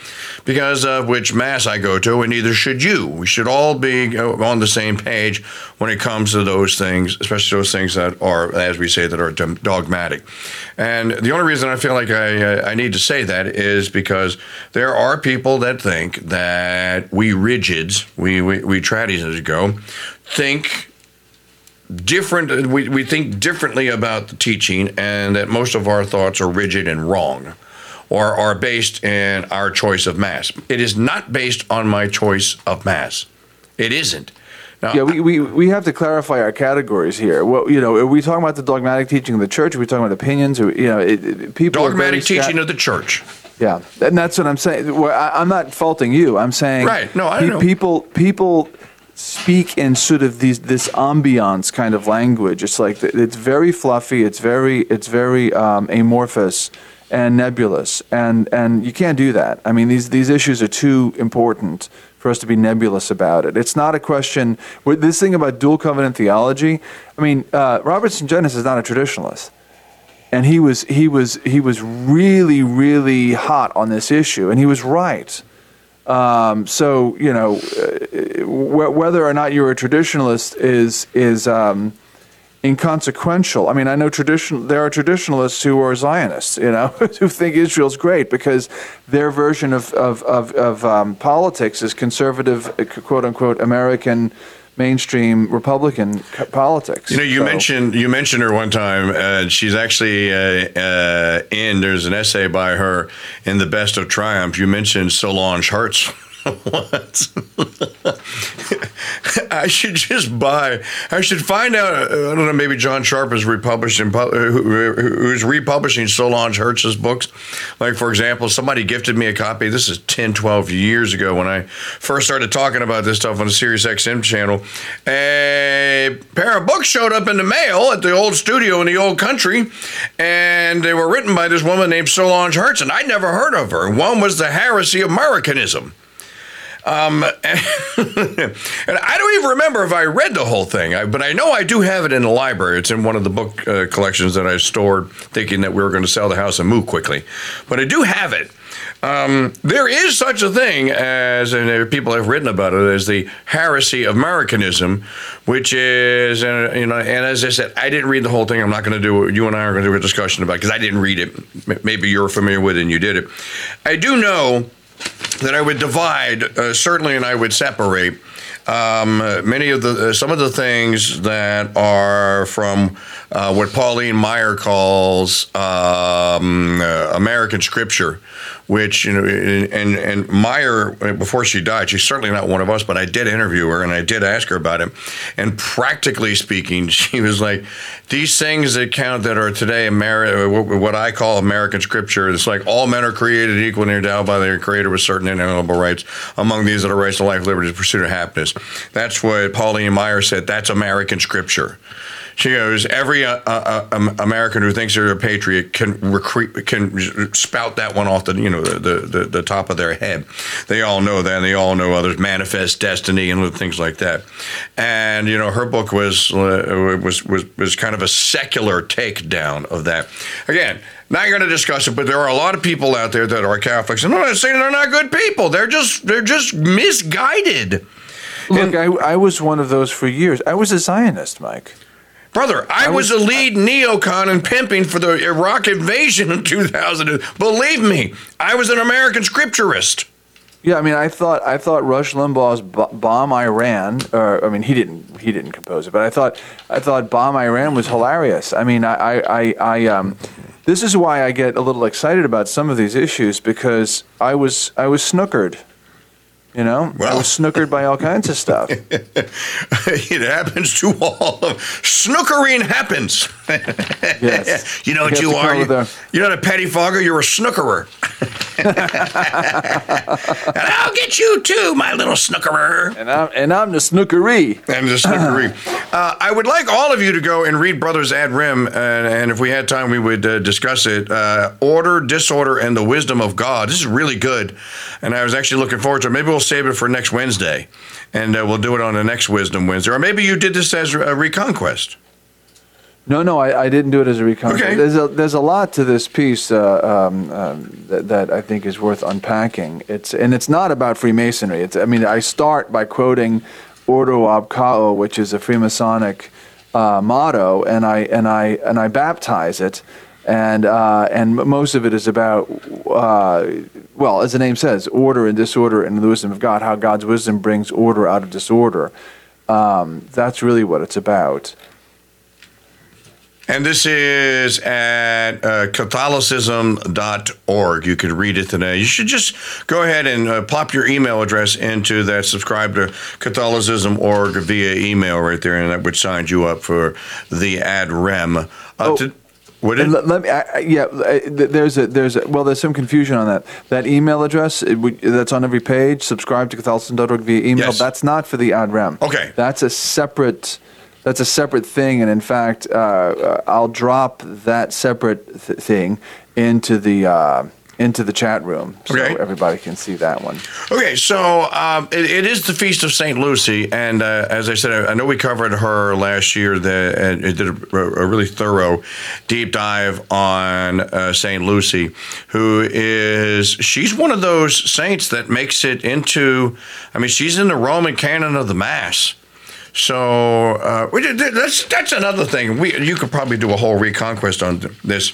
because of which mass I go to, and neither should you. We should all be on the same page when it comes to those things, especially those things that are, as we say, that are dogmatic. And the only reason I feel like I, uh, I need to say that is because there are people that think that we rigids, we, we, we tradies as go, think different we, we think differently about the teaching and that most of our thoughts are rigid and wrong or are based in our choice of mass it is not based on my choice of mass it isn't now, Yeah, we, we, we have to clarify our categories here. Well, you know, are we talking about the dogmatic teaching of the church? Are we talking about opinions? Or, you know, it, it, people. dogmatic scat- teaching of the church Yeah, and that's what I'm saying. Well, I, I'm not faulting you. I'm saying Right. No, I pe- know. people people speak in sort of these this ambiance kind of language. It's like it's very fluffy. It's very it's very um, amorphous and nebulous, and and you can't do that. I mean, these these issues are too important for us to be nebulous about it. It's not a question. This thing about dual covenant theology, I mean, uh, Robert Sungenis is not a traditionalist and he was he was he was really really hot on this issue, and he was right. Um, so you know, uh, wh- whether or not you're a traditionalist is is um, inconsequential. I mean, I know tradition. There are traditionalists who are Zionists, you know, *laughs* who think Israel's great because their version of of of, of um, politics is conservative, uh, quote unquote, American mainstream Republican c- politics. you know you So- mentioned you mentioned her one time uh, she's actually uh, uh, in there's an essay by her in the best of triumph you mentioned solange hertz *laughs* *laughs* what I should just buy. I should find out. uh, I don't know. Maybe John Sharp is republishing, who- who's republishing Solange Hertz's books. Like, for example, somebody gifted me a copy. This is 10, 12 years ago when I first started talking about this stuff on the Sirius XM channel. A pair of books showed up in the mail at the old studio in the old country, and they were written by this woman named Solange Hertz, and I'd never heard of her. One was The Heresy of Americanism. Um, *laughs* and I don't even remember if I read the whole thing, I, but I know I do have it in the library. It's in one of the book uh, collections that I stored, thinking that we were going to sell the house and move quickly. But I do have it. Um, there is such a thing as, and people have written about it, as the heresy of Americanism, which is, uh, you know, and as I said, I didn't read the whole thing. I'm not going to do it. You and I are going to do a discussion about because I didn't read it. Maybe you're familiar with it and you did it. I do know that I would divide, uh, certainly, and I would separate um, many of the uh, some of the things that are from uh, what Pauline Maier calls um, uh, American scripture, which you know, and and Maier before she died, she's certainly not one of us, but I did interview her and I did ask her about it, and practically speaking, *laughs* she was like, these things that count that are today Ameri- what I call American scripture. It's like all men are created equal and endowed by their Creator with certain inalienable rights. Among these are the rights to life, liberty, and pursuit of happiness. That's what Pauline Maier said. That's American scripture. She goes, every uh, uh, um, American who thinks they're a patriot can recruit, can spout that one off the you know the, the, the top of their head. They all know that. and They all know others manifest destiny and things like that. And you know her book was uh, was was was kind of a secular takedown of that. Again, not going to discuss it, but there are a lot of people out there that are Catholics, and I'm not saying they're not good people. They're just they're just misguided. Look, I, I was one of those for years. I was a Zionist, Mike. Brother, I, I was, was, a lead neocon and pimping for the Iraq invasion in *laughs* 2000. Believe me, I was an American scripturist. Yeah, I mean, I thought I thought Rush Limbaugh's "Bomb Iran," or I mean, he didn't he didn't compose it, but I thought I thought "Bomb Iran" was hilarious. I mean, I I, I, I um, this is why I get a little excited about some of these issues because I was I was snookered you know, well, I was snookered by all kinds of stuff. *laughs* it happens to all of snookering happens. *laughs* yes. you know what you, you are? You, you're not a pettifogger, you're a snookerer. *laughs* and I'll get you too, my little snookerer. And I'm, and I'm the snookeree. And the snookeree. *laughs* uh, I would like all of you to go and read Brothers Ad Rem, and, and if we had time, we would uh, discuss it. Uh, Order, Disorder, and the Wisdom of God. This is really good. And I was actually looking forward to it. Maybe we'll save it for next Wednesday, and uh, we'll do it on the next Wisdom Wednesday. Or maybe you did this as a reconquest. No, no, I, I didn't do it as a reconquest. Okay. There's a there's a lot to this piece uh, um, um, that, that, I think is worth unpacking. It's and it's not about Freemasonry. It's I mean I start by quoting Ordo ab Chao, which is a Freemasonic uh, motto, and I and I and I baptize it and uh, and most of it is about uh, well, as the name says, order and disorder and the wisdom of God. How God's wisdom brings order out of disorder. Um, that's really what it's about. And this is at uh, Catholicism.org. You can read it today. You should just go ahead and uh, pop your email address into that subscribe to Catholicism.org via email right there, and that would sign you up for the ad rem. Uh, oh. To, would it? Let, let me, I, yeah, there's a there's a, well, there's some confusion on that. That email address it, that's on every page. Subscribe to Catholicism.org via email. Yes. That's not for the ad rem. Okay, that's a separate. That's a separate thing, and in fact, uh, uh I'll drop that separate th- thing into the. Uh, into the chat room so okay. everybody can see that one. Okay, so um, it, it is the Feast of St. Lucy, and uh, as I said, I, I, know we covered her last year. That and it did a, a, really thorough deep dive on uh, St. Lucy, who is she's one of those saints that makes it into. I mean, she's in the Roman canon of the Mass. So uh, that's that's another thing. We you could probably do a whole reconquest on this.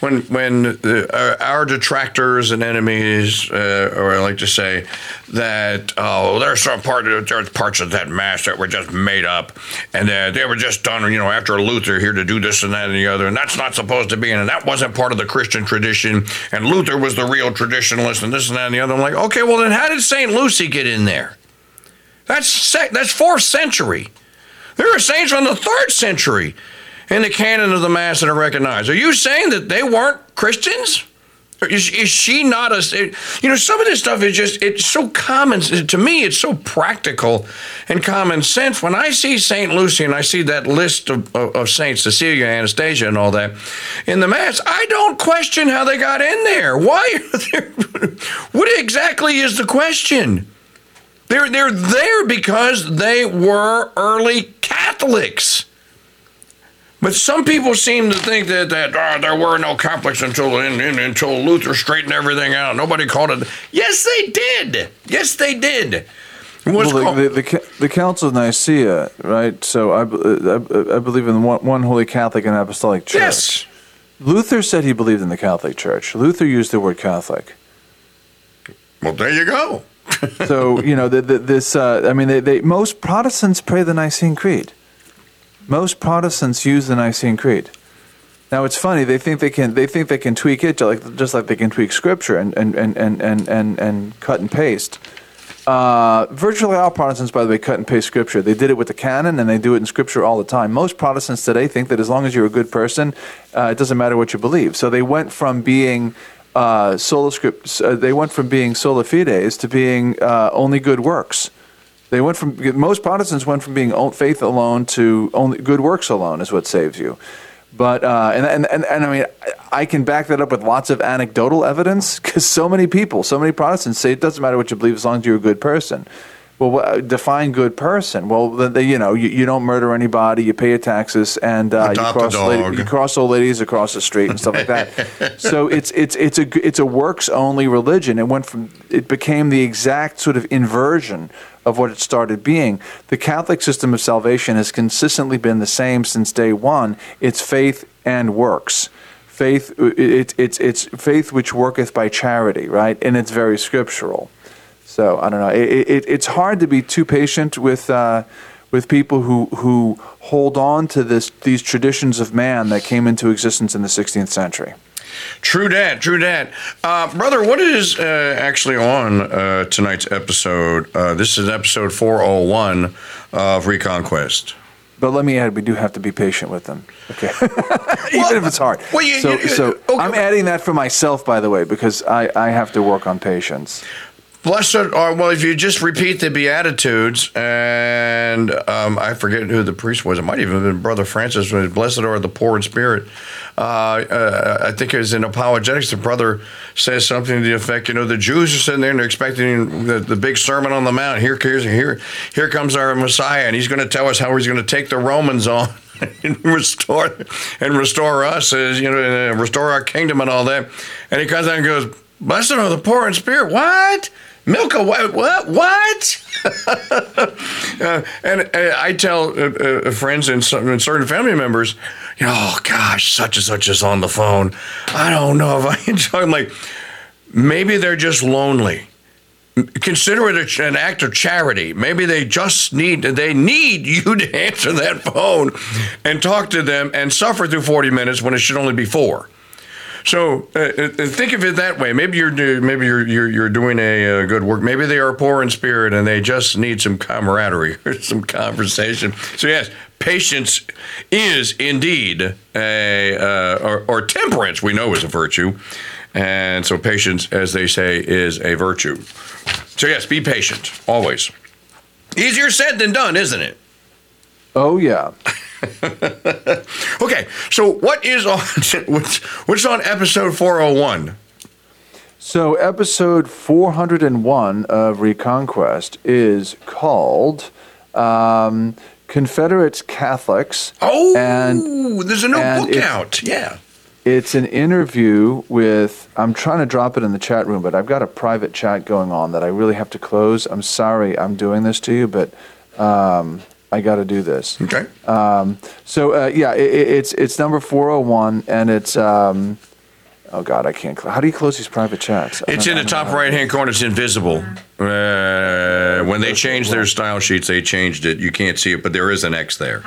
When when the, uh, our detractors and enemies, uh, or I like to say that oh, there's some part of, there's parts of that mass that were just made up, and that they were just done, you know, after Luther here to do this and that and the other, and that's not supposed to be, and that wasn't part of the Christian tradition, and Luther was the real traditionalist, and this and that and the other. I'm like, okay, well then how did Saint Lucy get in there? That's that's fourth century. There are saints from the third century in the canon of the Mass that are recognized. Are you saying that they weren't Christians? Is, is she not a? You know, some of this stuff is just it's so common to me. It's so practical and common sense. When I see Saint Lucy and I see that list of, of, of saints, Cecilia, Anastasia, and all that in the Mass, I don't question how they got in there. Why? *laughs* what exactly is the question? They're, they're there because they were early Catholics. But some people seem to think that, that oh, there were no Catholics until in, in, until Luther straightened everything out. Nobody called it. Yes, they did. Yes, they did. Well, the, the, the, the, Council of Nicaea, right? So I, I, I believe in one, one Holy Catholic and Apostolic Church. Yes. Luther said he believed in the Catholic Church. Luther used the word Catholic. Well, there you go. *laughs* so you know, the, the, this. Uh, I mean, they, they most Protestants pray the Nicene Creed. Most Protestants use the Nicene Creed. Now it's funny. They think they can. They think they can tweak it, just like just like they can tweak Scripture and and and and and, and, and cut and paste. Uh, virtually all Protestants, by the way, cut and paste Scripture. They did it with the canon, and they do it in Scripture all the time. Most Protestants today think that as long as you're a good person, uh, it doesn't matter what you believe. So they went from being uh, sola script, uh, they went from being sola fides to being uh, only good works. They went from most Protestants went from being faith alone to only good works alone is what saves you. But uh, and, and and and I mean, I can back that up with lots of anecdotal evidence because so many people, so many Protestants say it doesn't matter what you believe as long as you're a good person. Well, define good person. Well, the, you know, you, you, don't murder anybody, you pay your taxes, and uh, you, cross lady, you cross old ladies across the street and stuff like that. *laughs* so it's it's it's a it's a works only religion. It went from it became the exact sort of inversion of what it started being. The Catholic system of salvation has consistently been the same since day one. It's faith and works. Faith, it, it's it's faith which worketh by charity, right? And it's very scriptural. So I don't know. It, it, it's hard to be too patient with uh, with people who who hold on to this these traditions of man that came into existence in the 16th century. True that, true that. Uh, brother, what is uh, actually on uh, tonight's episode? Uh, this is episode 401 of Reconquest. But let me add, we do have to be patient with them. Okay. *laughs* Even well, if it's hard. Well, you, so, you, so okay. I'm adding that for myself, by the way, because I, I have to work on patience. Blessed are, well, if you just repeat the Beatitudes, and um, I forget who the priest was, it might even have been Brother Francis, blessed are the poor in spirit. Uh, uh, I think it was in Apologetics, the brother says something to the effect, you know, the Jews are sitting there and they're expecting the, the big Sermon on the Mount. Here, here, here comes our Messiah, and he's going to tell us how he's going to take the Romans on. *laughs* and restore and restore us as you know restore our kingdom and all that and he comes out and goes blessed are the poor in spirit what Milka, what? What? what? *laughs* uh, and I tell uh, uh friends and, and, certain family members, you know, oh gosh, such and such is on the phone. I don't know if I *laughs* enjoy. I'm like, maybe they're just lonely. Consider it an act of charity. Maybe they just need they need *laughs* you to answer that phone and talk to them and suffer through 40 minutes when it should only be four. So uh, uh, think of it that way. Maybe you're maybe you're you're, you're doing a, uh, good work. Maybe they are poor in spirit and they just need some camaraderie *laughs* or some conversation. So yes, patience is indeed a uh, or, or temperance. We know is a virtue, and so patience, as they say, is a virtue. So yes, be patient always. Easier said than done, isn't it? Oh yeah. *laughs* okay, so what is on *laughs* what's, what's on episode 401? So episode 401 of Reconquest is called um, Confederates Catholics. Oh, and there's a new book out. Yeah. It's an interview with, I'm trying to drop it in the chat room, but I've got a private chat going on that I really have to close. I'm sorry I'm doing this to you, but um, I got to do this. Okay. Um, so uh, yeah, it, it's it's number four hundred one, and it's um, oh god, I can't. Cl- how do you close these private chats? It's in the top right hand corner. It's invisible. Uh, when they changed their style sheets, they changed it. You can't see it, but there is an X there.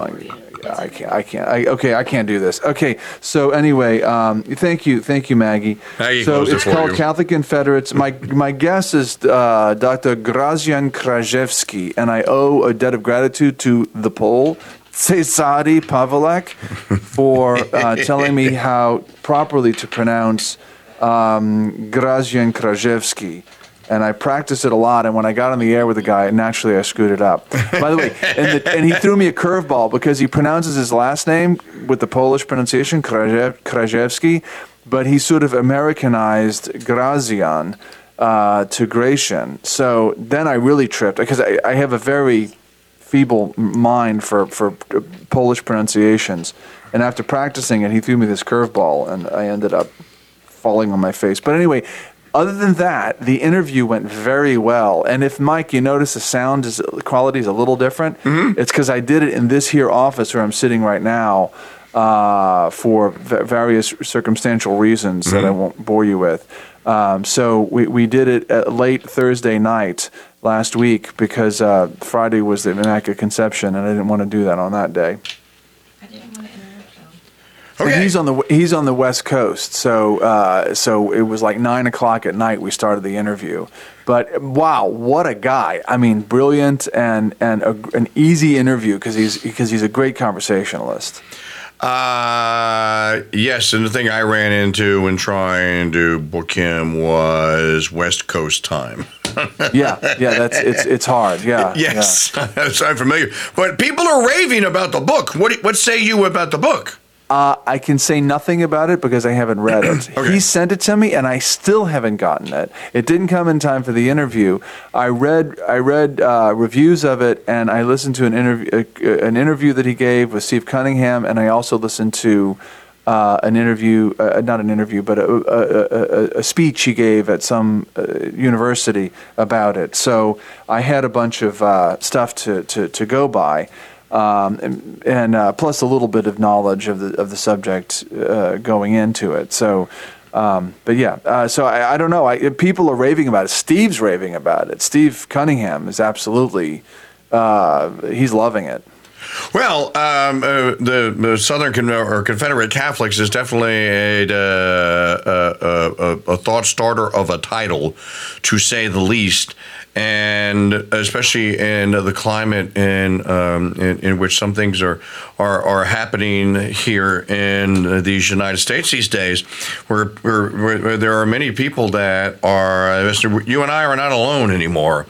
I can't. I can't. I, okay, I can't do this. Okay, so anyway, um, thank you, thank you, Maggie. Maggie so it's it called you. Catholic Confederates. My my guess is uh, Dr. Gracjan Kraszewski, and I owe a debt of gratitude to the Pole. Cesary Pawelek for uh, *laughs* telling me how properly to pronounce um, Gracjan Kraszewski and I practiced it a lot. And when I got on the air with the guy, naturally I screwed it up. By the way, and, the, and he threw me a curveball because he pronounces his last name with the Polish pronunciation, Kraszewski, but he sort of Americanized Gracjan uh, to Gratian. So then I really tripped because I, I have a very feeble mind for, for Polish pronunciations. And after practicing it, he threw me this curveball, and I ended up falling on my face. But anyway, other than that, the interview went very well. And if Mike, you notice the sound is, the quality is a little different, mm-hmm. it's because I did it in this here office where I'm sitting right now. uh, for v- various circumstantial reasons that I won't bore you with. Um, so we, we did it late Thursday night last week because uh, Friday was the Immaculate Conception, and I didn't want to do that on that day. I didn't want to interrupt them. And Okay. he's on the he's on the West Coast, so uh, so it was like nine o'clock at night we started the interview. But wow, what a guy! I mean, brilliant and and a, an easy interview because he's because he's a great conversationalist. Uh, yes, and the thing I ran into when trying to book him was West Coast time. *laughs* Yeah, yeah, that's it's it's hard. Yeah, Yes, *laughs* so I'm familiar. But people are raving about the book. What what say you about the book? Uh, I can say nothing about it because I haven't read it. *clears throat* Okay. He sent it to me, and I still haven't gotten it. It didn't come in time for the interview. I read I read uh, reviews of it, and I listened to an interview uh, an interview that he gave with Steve Cunningham, and I also listened to uh, an interview, uh, not an interview, but a, a, a, a speech he gave at some uh, university about it. So I had a bunch of uh, stuff to, to, to go by um, and, and uh, plus a little bit of knowledge of the of the subject uh, going into it. So, um, but yeah, uh, so I, I don't know. I, people are raving about it. Steve's raving about it. Steve Cunningham is absolutely uh, he's loving it. Well, um, uh, the, the Southern Con- or Confederate Catholics is definitely a, uh, a, a, a thought starter of a title, to say the least, and especially in the climate in, um, in in which some things are, are are happening here in these United States these days, where, where, where there are many people that are you and I are not alone anymore,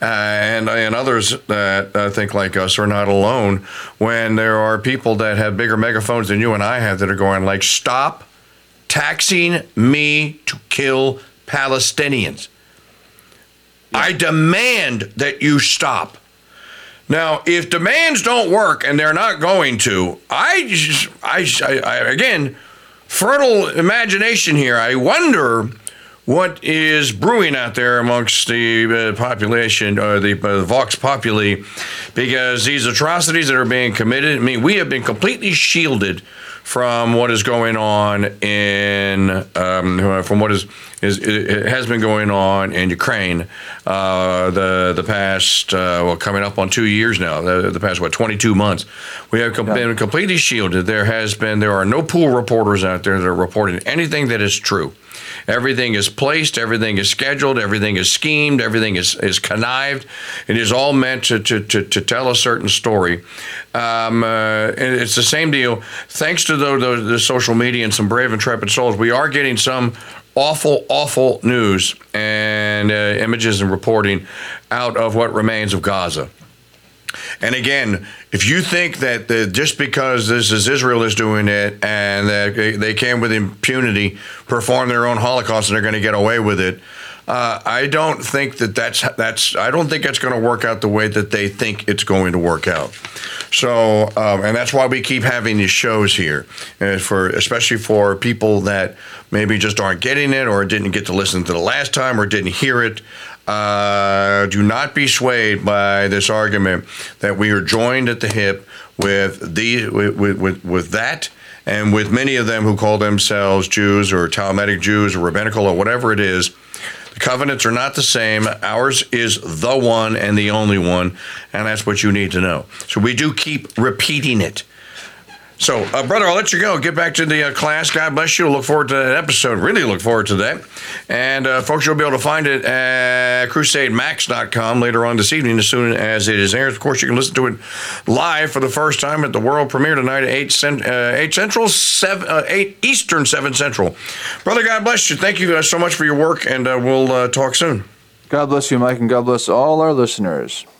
uh, and and others that uh, think like us are not alone when there are people that have bigger megaphones than you and I have that are going like stop taxing me to kill Palestinians. I demand that you stop. Now, if demands don't work and they're not going to, I just, I, I, I again, fertile imagination here. I wonder what is brewing out there amongst the uh, population or the uh, Vox Populi, because these atrocities that are being committed. I mean, we have been completely shielded from what is going on in um, from what is is it has been going on in Ukraine uh, the the past uh, well coming up on two years now the, the past what 22 months. We have com- been completely shielded. There has been there are no pool reporters out there that are reporting anything that is true everything is placed everything is scheduled everything is schemed everything is, is connived. It is all meant to, to, to, to tell a certain story. Um, uh, and it's the same deal. Thanks to the, the, the social media and some brave intrepid souls we are getting some awful, awful news and uh, images and reporting out of what remains of Gaza. And again, if you think that the, just because this is Israel is doing it and that they can with impunity perform their own Holocaust and they're going to get away with it, uh, I don't think that that's that's I don't think that's going to work out the way that they think it's going to work out. So, um, and that's why we keep having these shows here, uh, for especially for people that maybe just aren't getting it or didn't get to listen to the last time or didn't hear it. Uh, do not be swayed by this argument that we are joined at the hip with the with, with, with that and with many of them who call themselves Jews or Talmudic Jews or rabbinical or whatever it is. The covenants are not the same. Ours is the one and the only one, and that's what you need to know. So we do keep repeating it. So, uh, brother, I'll let you go. Get back to the uh, class. God bless you. Look forward to that episode. Really look forward to that. And, uh, folks, you'll be able to find it at crusademax.com later on this evening as soon as it is aired. Of course, you can listen to it live for the first time at the world premiere tonight at 8, cent- uh, 8 Central, 7, uh, 8 Eastern, 7 Central. Brother, God bless you. Thank you uh, so much for your work, and we'll talk soon. God bless you, Mike, and God bless all our listeners.